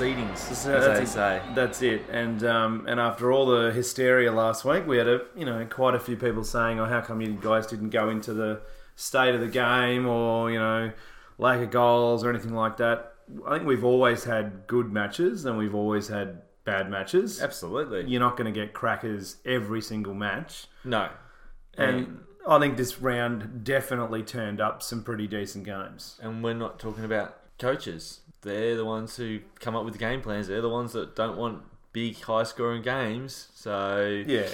proceedings, as they it. say. That's it. And um, and after all the hysteria last week, we had a you know quite a few people saying, "Oh, how come you guys didn't go into the state of the game or you know lack of goals or anything like that?" I think we've always had good matches and we've always had bad matches. Absolutely. You're not going to get crackers every single match. No. And I think this round definitely turned up some pretty decent games. And we're not talking about coaches. They're the ones who come up with the game plans. They're the ones that don't want big, high scoring games. So Yeah.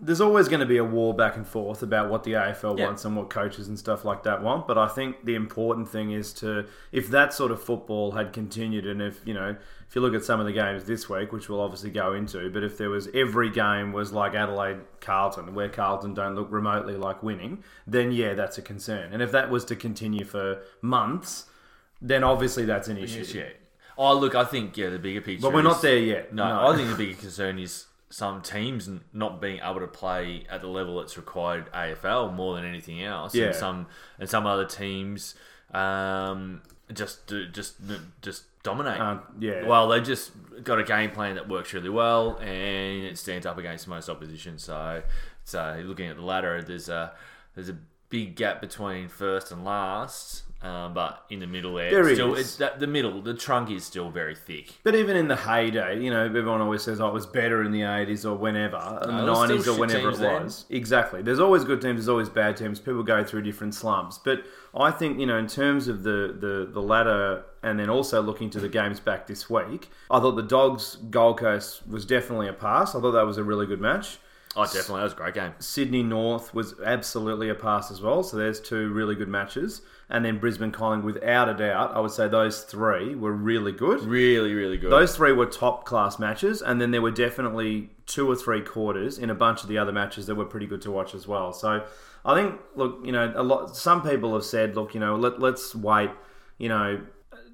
There's always going to be a war back and forth about what the AFL Yeah. wants and what coaches and stuff like that want. But I think the important thing is to, if that sort of football had continued, and if, you know, if you look at some of the games this week, which we'll obviously go into, but if there was every game was like Adelaide Carlton, where Carlton don't look remotely like winning, then yeah, that's a concern. And if that was to continue for months, then obviously that's an issue. yeah. Oh, look, I think yeah, the bigger picture. But we're not there yet. No, No. I think the bigger concern is some teams not being able to play at the level that's required AFL more than anything else. Yeah. And some and some other teams um, just just just dominate. Yeah. Well, they just got a game plan that works really well, and it stands up against most opposition. So, so looking at the ladder, there's a there's a big gap between first and last, um, but in the middle there, There still, is. it's that, the middle, the trunk is still very thick. But even in the heyday, you know, everyone always says, "Oh, it was better in the '80s or whenever, in the there was still '90s or shit whenever it teams then. was." Exactly. There's always good teams. There's always bad teams. People go through different slumps. But I think you know, in terms of the the the ladder, and then also looking to the games back this week, I thought the Dogs Gold Coast was definitely a pass. I thought that was a really good match. Oh, definitely, that was a great game. Sydney North was absolutely a pass as well. So there's two really good matches. And then Brisbane Collingwood, without a doubt, I would say those three were really good. Really, really good. Those three were top class matches, and then there were definitely two or three quarters in a bunch of the other matches that were pretty good to watch as well. So I think, look, you know, a lot. Some people have said, look, you know, let, let's wait, you know,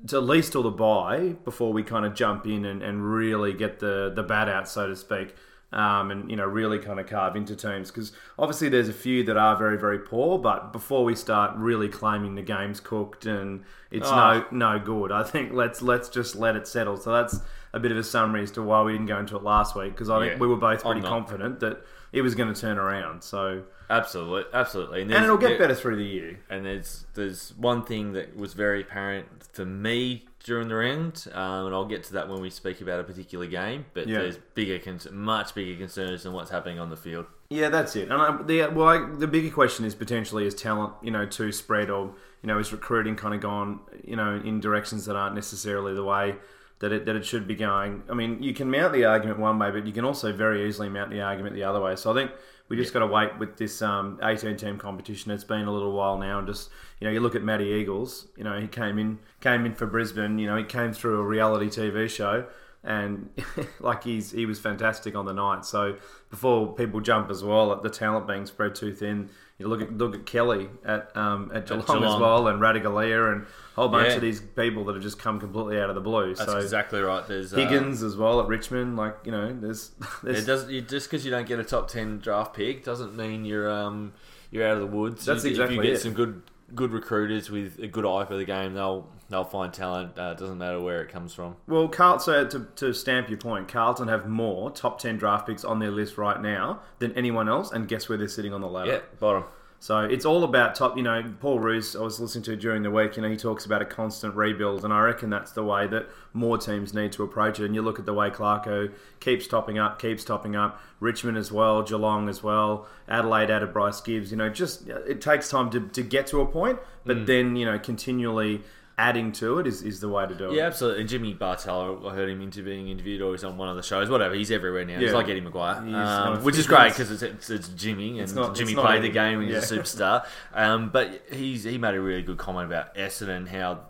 to at least till the buy before we kind of jump in and, and really get the the bat out, so to speak. Um, and you know really kind of carve into teams because obviously there's a few that are very very poor but before we start really claiming the game's cooked and it's Oh. no no good I think let's let's just let it settle so that's a bit of a summary as to why we didn't go into it last week because I think Yeah. we were both pretty confident that it was going to turn around so absolutely, absolutely, and there's- it'll get there- better through the year And there's there's one thing that was very apparent for me during the round, um, and I'll get to that when we speak about a particular game. But Yeah. there's bigger, con- much bigger concerns than what's happening on the field. Yeah, that's it. And I, the well, I, the bigger question is potentially is talent, you know, to spread or you know, is recruiting kind of gone, you know, in directions that aren't necessarily the way that it that it should be going. I mean, you can mount the argument one way, but you can also very easily mount the argument the other way. So I think we just got to wait with this um, 18 team competition. It's been a little while now, and just you know, you look at Matty Eagles. You know, he came in came in for Brisbane. You know, he came through a reality TV show and like he's he was fantastic on the night. So before people jump as well at the talent being spread too thin, you look at look at Kelly at um, at Geelong, as Geelong. well, and Ratugolea and a whole bunch Yeah. of these people that have just come completely out of the blue. That's so exactly right. There's uh, Higgins as well at Richmond, like you know, there's, there's It does you, just because you don't get a top ten draft pick doesn't mean you're um you're out of the woods. That's You- exactly If you get it. some good good recruiters with a good eye for the game, they'll they'll find talent. Uh, doesn't matter where it comes from. Well, Carl, so to, to stamp your point, Carlton have more top 10 draft picks on their list right now than anyone else, and guess where they're sitting on the ladder? Yeah, bottom. So it's all about top. You know, Paul Roos. I was listening to during the week. You know, he talks about a constant rebuild, and I reckon that's the way that more teams need to approach it. And you look at the way Clarko keeps topping up, keeps topping up. Richmond as well, Geelong as well, Adelaide added Bryce Gibbs. You know, just it takes time to, to get to a point, but Mm. then you know, continually adding to it is, is the way to do it. Yeah, absolutely. And Jimmy Bartel, I heard him inter- being interviewed or he's on one of the shows. Whatever, he's everywhere now. He's Yeah. like Eddie McGuire, He's, um, which is great because it's, it's, it's Jimmy and not- Jimmy it's not played the Eddie. game and he's a Yeah. superstar. Um, but he's he made a really good comment about Essendon and how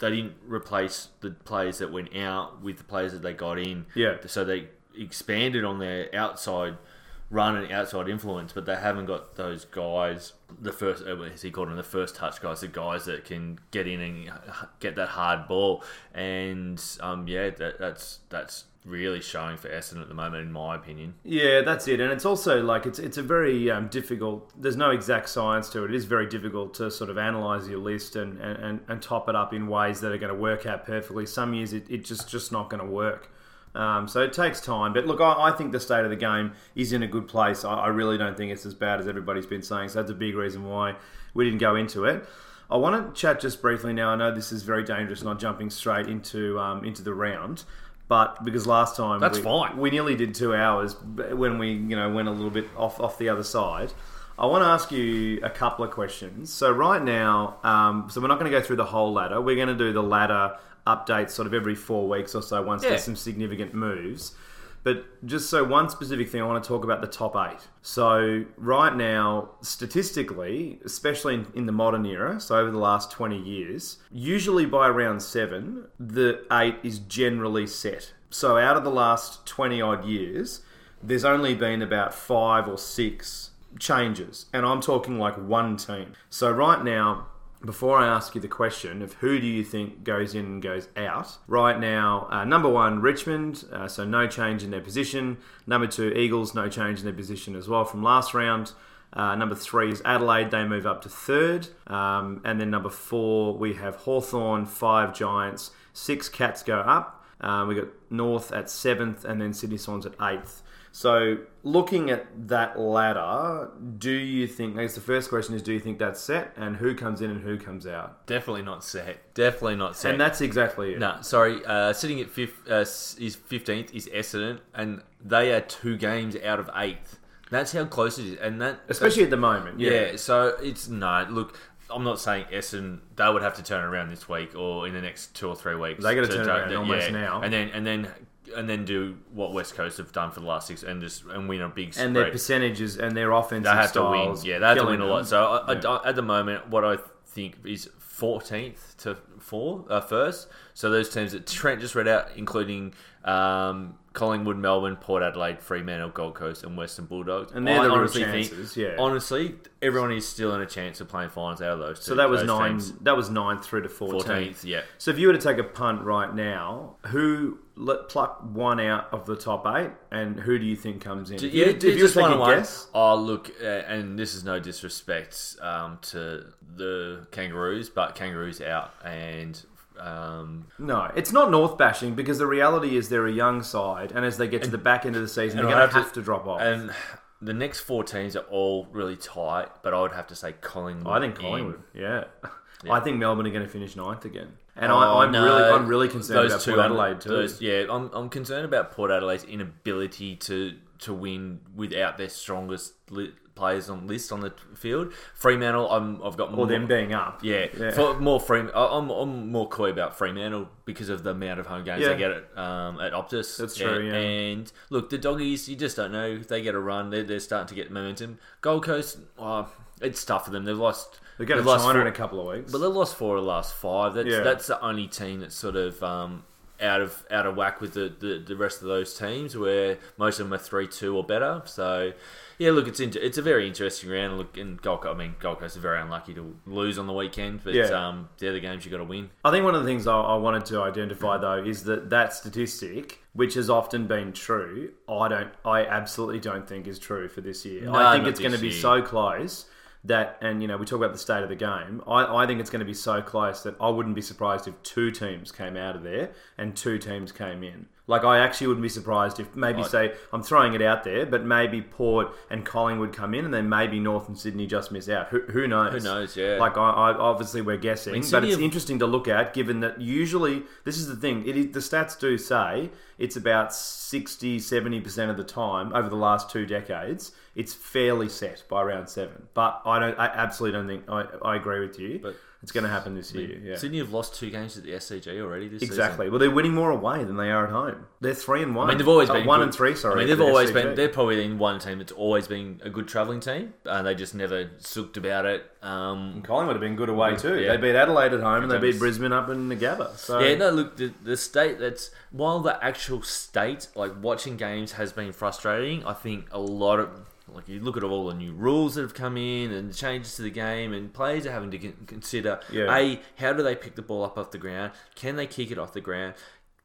they didn't replace the players that went out with the players that they got in. Yeah. So they expanded on their outside run and outside influence, but they haven't got those guys. The first, uh, as he called them, the first touch guys, the guys that can get in and get that hard ball. And um, yeah, that, that's that's really showing for Essendon at the moment, in my opinion. Yeah, that's it, and it's also like it's it's a very um, difficult. There's no exact science to it. It is very difficult to sort of analyze your list and, and, and, and top it up in ways that are going to work out perfectly. Some years it, it just just not going to work. Um, so it takes time. But look, I, I, think the state of the game is in a good place. I, I, really don't think it's as bad as everybody's been saying. So that's a big reason why we didn't go into it. I want to chat just briefly now. I know this is very dangerous, not jumping straight into um, into the round. But because last time that's we, fine, we nearly did two hours when we you know went a little bit off off the other side. I want to ask you a couple of questions. So right now, um, so we're not going to go through the whole ladder. We're going to do the ladder updates sort of every four weeks or so once yeah. there's some significant moves. But just so one specific thing, I want to talk about the top eight. So right now, statistically, especially in, in, the modern era, so over the last 20 years, usually by round seven, the eight is generally set. So out of the last 20 odd years, there's only been about five or six changes. And I'm talking like one team. So right now, before I ask you the question of who do you think goes in and goes out, right now, uh, number one, Richmond, uh, so no change in their position. Number two, Eagles, no change in their position as well from last round. Uh, number three is Adelaide, they move up to third. Um, and then number four, we have Hawthorn, five Giants, six Cats go up. Uh, we got North at seventh, and then Sydney Swans at eighth. So, looking at that ladder, do you think? I guess the first question is: Do you think that's set, and who comes in and who comes out? Definitely not set. Definitely not set. And that's exactly it. No, sorry. Uh, sitting at fifth uh, is fifteenth is Essendon, and they are two games out of eighth. That's how close it is, and that especially at the moment. Yeah. yeah. So it's no look. I'm not saying Essendon they would have to turn around this week or in the next two or three weeks. They got to turn around almost yeah. now, and then and then and then do what West Coast have done for the last six and just and win a big spread. and their percentages and their offensive they have to win. Yeah, they have to win a lot. So I, I, at the moment, what I think is 14th to four uh, first. So those teams that Trent just read out, including um, Collingwood, Melbourne, Port Adelaide, Fremantle, Gold Coast, and Western Bulldogs. And they're I the honestly chances, think, yeah. honestly, everyone is still in a chance of playing finals out of those. Two, so that was nine. Teams. That was ninth through to fourteenth. Yeah. So if you were to take a punt right now, who let pluck one out of the top eight, and who do you think comes in? Do, yeah, if you, if just one guess. Oh, look, uh, and this is no disrespect um, to the Kangaroos, but Kangaroos out, and um, no, it's not North bashing because the reality is they're a young side, and as they get to the back end of the season, they're going to have to, drop off. And the next four teams are all really tight, but I would have to say Collingwood. I think Collingwood, yeah. yeah. I think Melbourne are going to finish ninth again, and oh, I, am no. really, I'm really concerned those about Port Adelaide too. Those, yeah, I'm, I'm concerned about Port Adelaide's inability to to win without their strongest players on list on the field. Fremantle, I'm, I've got more. Or them being up. Yeah, yeah. For more free. I'm, I'm more coy about Fremantle because of the amount of home games yeah. they get at, um, at Optus. That's true. Yeah. And look, the doggies, you just don't know they get a run. They're, they're starting to get momentum. Gold Coast, oh, it's tough for them. They've lost. Going to China four, in a couple of weeks, but they've lost four of the last five. That's yeah. that's the only team that's sort of um, out of out of whack with the, the, the rest of those teams, where most of them are three two or better. So yeah, look, it's inter- it's a very interesting round. Look, and Gold Coast, I mean, Gold Coast are very unlucky to lose on the weekend, but yeah. um, they're the games you got to win. I think one of the things I, I wanted to identify though is that that statistic, which has often been true, I don't, I absolutely don't think is true for this year. No, I think it's going to be so close that, and you know, we talk about the state of the game. I, I think it's going to be so close that I wouldn't be surprised if two teams came out of there and two teams came in. Like I actually wouldn't be surprised if maybe I'd... say I'm throwing it out there, but maybe Port and Collingwood come in, and then maybe North and Sydney just miss out. Who, who knows? Who knows? Yeah. Like I, I obviously we're guessing, I mean, but it's have... interesting to look at, given that usually this is the thing. It is, the stats do say it's about 60, 70 percent of the time over the last two decades. It's fairly set by round seven, but I don't. I absolutely don't think I, I agree with you. But it's going to happen this year. Yeah. Sydney have lost two games at the SCG already this season. Exactly. Well, they're winning more away than they are at home. They're three and one. I mean, they've always Uh, been one good. and three. Sorry, I mean, they've the always SCG. been. They're probably been one team that's always been a good travelling team, and they just never sooked about it. Um, Collingwood have been good away too. Yeah. They beat Adelaide at home and they beat Brisbane up in the Gabba. So yeah, no, look, the, the state that's while the actual state, like watching games, has been frustrating. I think a lot of like you look at all the new rules that have come in and changes to the game, and players are having to consider: Yeah. a, how do they pick the ball up off the ground? Can they kick it off the ground?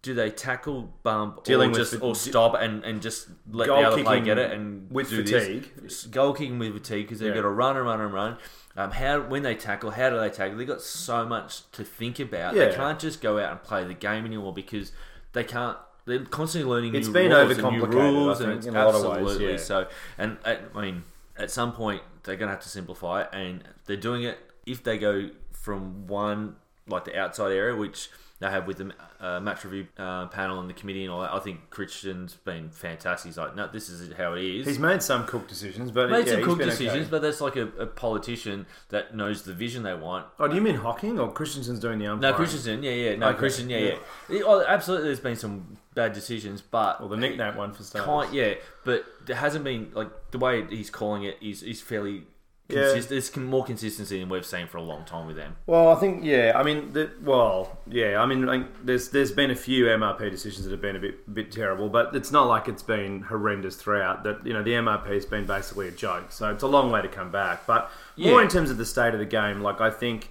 Do they tackle, bump, Dealing or just the- or stop and, and just let the other player get it and with do fatigue. This? Goal kicking with fatigue because they've Yeah. got to run and run and run. Um, how when they tackle, how do they tackle? They've got so much to think about. They can't just go out and play the game anymore because they can't. They're constantly learning. It's new been rules and new overcomplicated, rules, I and think, it's in a lot of ways, absolutely yeah. so. And at, I mean, at some point they're going to have to simplify it, and they're doing it. If they go from one like the outside area, which they have with the uh, match review uh, panel and the committee and all that, I think Christian's been fantastic. He's like, no, this is how it is he's made some cook decisions, but made yeah, some been decisions, okay. but that's like a, a politician that knows the vision they want. Oh, do you mean Hocking or Christensen's doing the umpire? No, Christensen, yeah, yeah, no, Okay, Christian, yeah, yeah. yeah. It- oh, absolutely, there's been some bad decisions, but Well, the nickname one for starters. yeah, but there hasn't been like the way he's calling it is is fairly. Yeah. Consist- There's con- more consistency than we've seen for a long time with them. Well, I think yeah. I mean, the, well, yeah. I mean, like, there's there's been a few MRP decisions that have been a bit bit terrible, but it's not like it's been horrendous throughout. That you know, the MRP has been basically a joke, so it's a long way to come back. But more Yeah. in terms of the state of the game, like I think.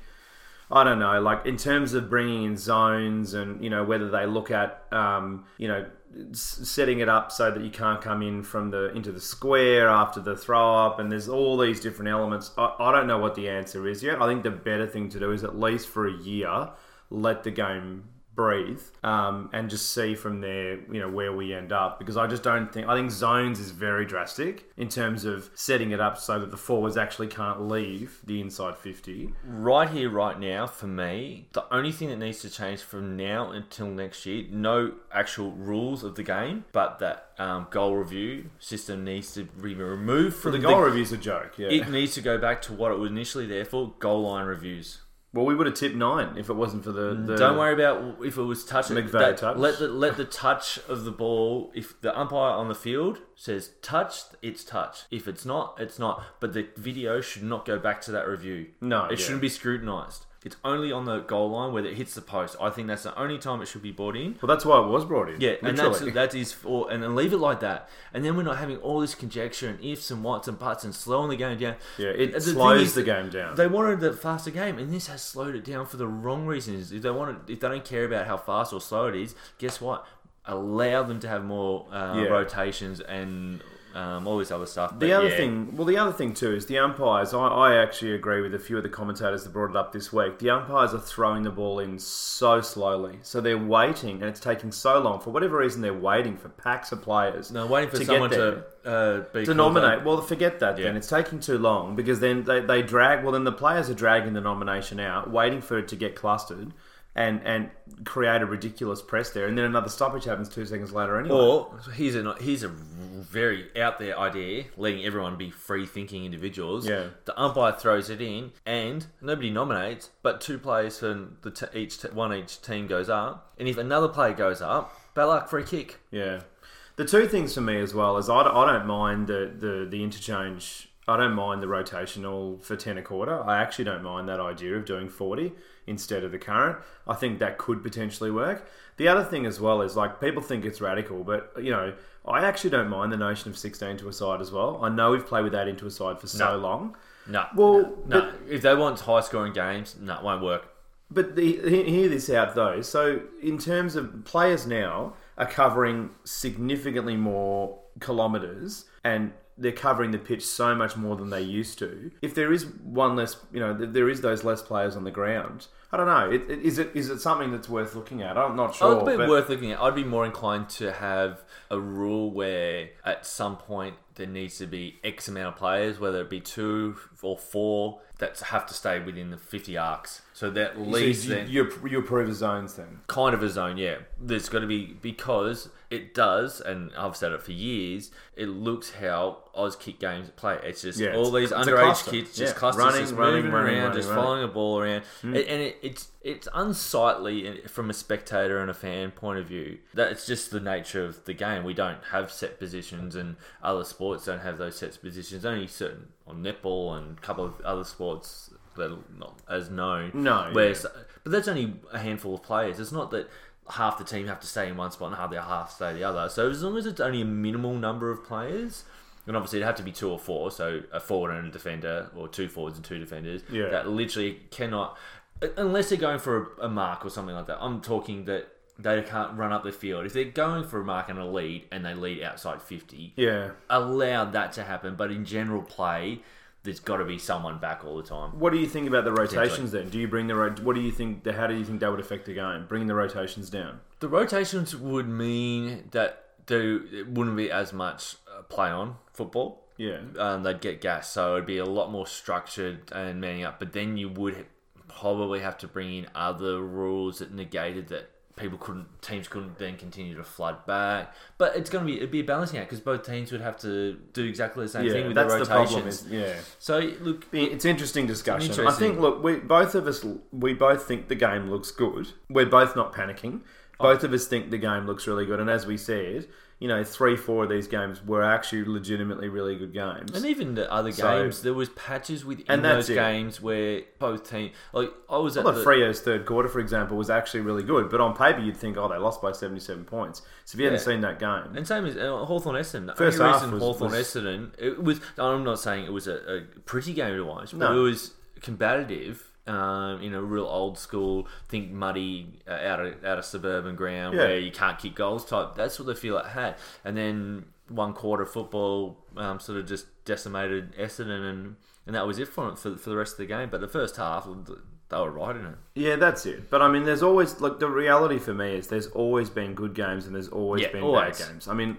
I don't know, like in terms of bringing in zones and you know whether they look at um, you know setting it up so that you can't come in from the into the square after the throw up, and there's all these different elements. I, I don't know what the answer is yet. I think the better thing to do is at least for a year let the game breathe um, and just see from there you know where we end up. Because I just don't think I think zones is very drastic in terms of setting it up so that the forwards actually can't leave the inside 50 Right here, right now, for me, the only thing that needs to change from now until next year, no actual rules of the game, but that um, goal review system needs to be removed from the goal review's a joke yeah. It needs to go back to what it was initially there for: goal line reviews. Well we would have tipped nine if it wasn't for the, the Don't worry about if it was touch. McVeigh that- touch. Let the let the touch of the ball. If the umpire on the field says touch, it's touch. If it's not, it's not. But the video should not go back to that review. No, it yeah. shouldn't be scrutinised. It's only on the goal line where it hits the post. I think that's the only time it should be brought in. well that's why it was brought in Yeah, and that's that is for and then leave it like that, and then we're not having all this conjecture and ifs and whats and buts and slowing the game down. yeah it The slows is the game down They wanted the faster game, and this has slowed it down for the wrong reasons. If they want, if they don't care about how fast or slow it is, guess what? Allow them to have more uh, Yeah. rotations and um, all this other stuff. The other yeah, thing, well, the other thing too is the umpires. I, I actually agree with a few of the commentators that brought it up this week. The umpires are throwing the ball in so slowly, so they're waiting, and it's taking so long. For whatever reason, they're waiting for packs of players. no, waiting for to someone to uh, be to nominate. up. Well, forget that then. It's taking too long because then they, they drag. Well, then the players are dragging the nomination out, waiting for it to get clustered, and and create a ridiculous press there, and then another stoppage happens two seconds later anyway. Or here's a here's a very out there idea, letting everyone be free thinking individuals. Yeah. The umpire throws it in, and nobody nominates, but two players from the t- each t- one each team goes up, and if another player goes up, bad luck, free kick. Yeah. The two things for me as well is I, I don't mind the, the, the interchange. I don't mind the rotational for 10 a quarter. I actually don't mind that idea of doing 40 instead of the current. I think that could potentially work. The other thing as well is like people think it's radical, but you know, I actually don't mind the notion of 16 to a side as well. I know we've played with that into a side for so No. long. No, Well, no. if they want high scoring games, no, it won't work. But the, hear this out though. So in terms of players now are covering significantly more kilometers and they're covering the pitch so much more than they used to. If there is one less, you know, there is those less players on the ground. I don't know. It, it, is it is it something that's worth looking at? I'm not oh, sure. Oh, it'd be but- worth looking at. I'd be more inclined to have a rule where at some point there needs to be X amount of players, whether it be two or four, that have to stay within the 50 arcs. So that at so you, then you, you approve a zones thing. kind of a zone, yeah. There's got to be because it does, and I've said it for years. It looks how Auskick games play. It's just Yeah, all it's- these it's underage kids just Yeah, clusters, running, just running, moving running, around, running, just following a ball around, hmm. and, and it, it's it's unsightly from a spectator and a fan point of view. That it's just the nature of the game. We don't have set positions, and other sports don't have those set positions. Only certain on netball and a couple of other sports that are not as known. No, where yeah. but that's only a handful of players. It's not that half the team have to stay in one spot and half the half stay the other. So as long as it's only a minimal number of players, and obviously it'd have to be two or four, so a forward and a defender, or two forwards and two defenders, Yeah. that literally cannot, unless they're going for a, a mark or something like that. I'm talking that they can't run up the field. If they're going for a mark and a lead, and they lead outside 50, Yeah. allow that to happen. But in general play, there's got to be someone back all the time. What do you think about the rotations then? Do you bring the ro- what do you think? How do you think that would affect the game? Bringing the rotations down. The rotations would mean that there wouldn't be as much play on football. Yeah. Um, they'd get gas, so it'd be a lot more structured and manning up. But then you would probably have to bring in other rules that negated that people couldn't, teams couldn't then continue to flood back. But it's going to be it'd be a balancing act because both teams would have to do exactly the same Yeah. thing with That's the the problem. rotations. Is, yeah. so look, It's interesting discussion. I Interesting. think. Look, we both of us we both think the game looks good. We're both not panicking. Both of us think the game looks really good, and as we said, you know, three, four of these games were actually legitimately really good games. And even the other So- games, there was patches within those it. games where both teams, like I was at Well, the, Freo's third quarter, for example, was actually really good, but on paper you'd think, oh, they lost by seventy-seven points. So if you hadn't seen that game, and same as uh, Hawthorn Essendon. The First half reason was- Hawthorn was- Essendon, it was. I'm not saying it was a, a pretty game to watch, but No. it was combative. Um, in a real old school, think muddy uh, out of out of suburban ground Yeah. where you can't kick goals type. That's what they feel it had. And then one quarter football um, sort of just decimated Essendon, and and that was it for for, for the rest of the game. But the first half, they were right in it. yeah, that's it. But I mean, there's always like the reality for me is there's always been good games and there's always Yeah, been always. bad games. I mean,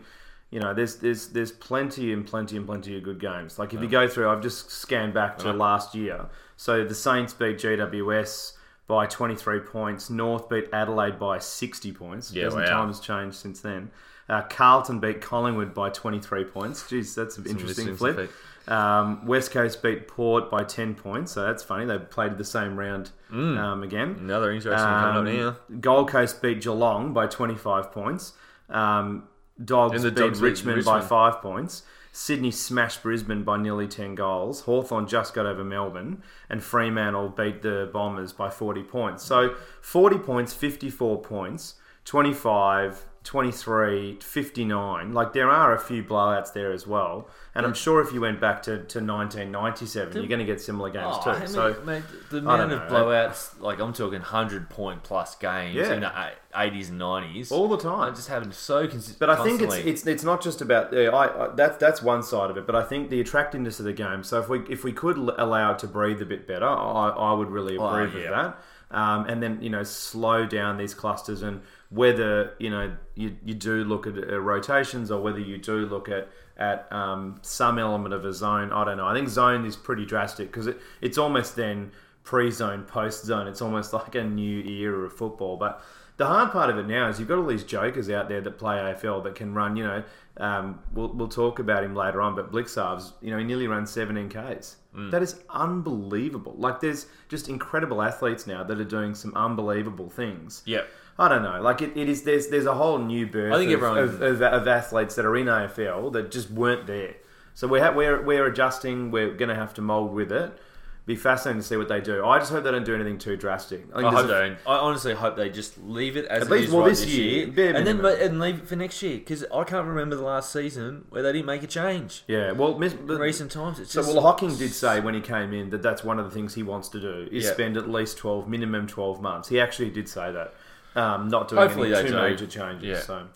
you know, there's there's there's plenty and plenty and plenty of good games. Like if you go through, I've just scanned back to last year. So the Saints beat GWS by 23 points. North beat Adelaide by 60 points. Yeah, wow. times changed since then. Uh, Carlton beat Collingwood by 23 points. Jeez, that's an interesting interesting flip. Um, West Coast beat Port by 10 points, so that's funny. They played the same round um, again. Another interesting one coming up Um, now. Gold Coast beat Geelong by 25 points. Um, Dogs beat Dogs beat Richmond, by 5 points. Sydney smashed Brisbane by nearly 10 goals. Hawthorn just got over Melbourne. And Fremantle beat the Bombers by 40 points. So 40 points, 54 points, 25, 23, 59. Like there are a few blowouts there as well. And I'm sure if you went back to, to 1997, you're going to get similar games Oh, too. I mean, so mate, the amount don't of know. blowouts, like I'm talking hundred point plus games Yeah. in the 80s and 90s, all the time. just having so consistent. But I think it's it's it's not just about uh, I, I that's that's one side of it. But I think the attractiveness of the game. So if we if we could allow it to breathe a bit better, I, I would really Oh, approve yeah. of that. Um, and then you know slow down these clusters and whether you know you, you do look at uh, rotations or whether you do look at at um, some element of a zone. I don't know. I think zone is pretty drastic because it, it's almost then pre-zone, post-zone. It's almost like a new era of football. But the hard part of it now is you've got all these jokers out there that play AFL that can run. You know, um, we'll, we'll talk about him later on. But Blicavs, you know, he nearly runs 17 k's. That is unbelievable. Like there's just incredible athletes now that are doing some unbelievable things. Yep. I don't know. Like it, it is. There's there's a whole new birth I think of, everyone- of, of, of athletes that are in AFL that just weren't there. So we're ha- we're we're adjusting. We're going to have to mold with it. Be fascinating to see what they do. I just hope they don't do anything too drastic. I, I hope they don't. I honestly hope they just leave it as At it least- is well, right this year, year, and then and leave it for next year because I can't remember the last season where they didn't make a change. Yeah. Well, In recent times, it's So, just well, Hocking did say when he came in that that's one of the things he wants to do is Yeah. spend at least twelve, minimum twelve months. He actually did say that, um, not doing Hopefully any too do. major changes. Yeah. So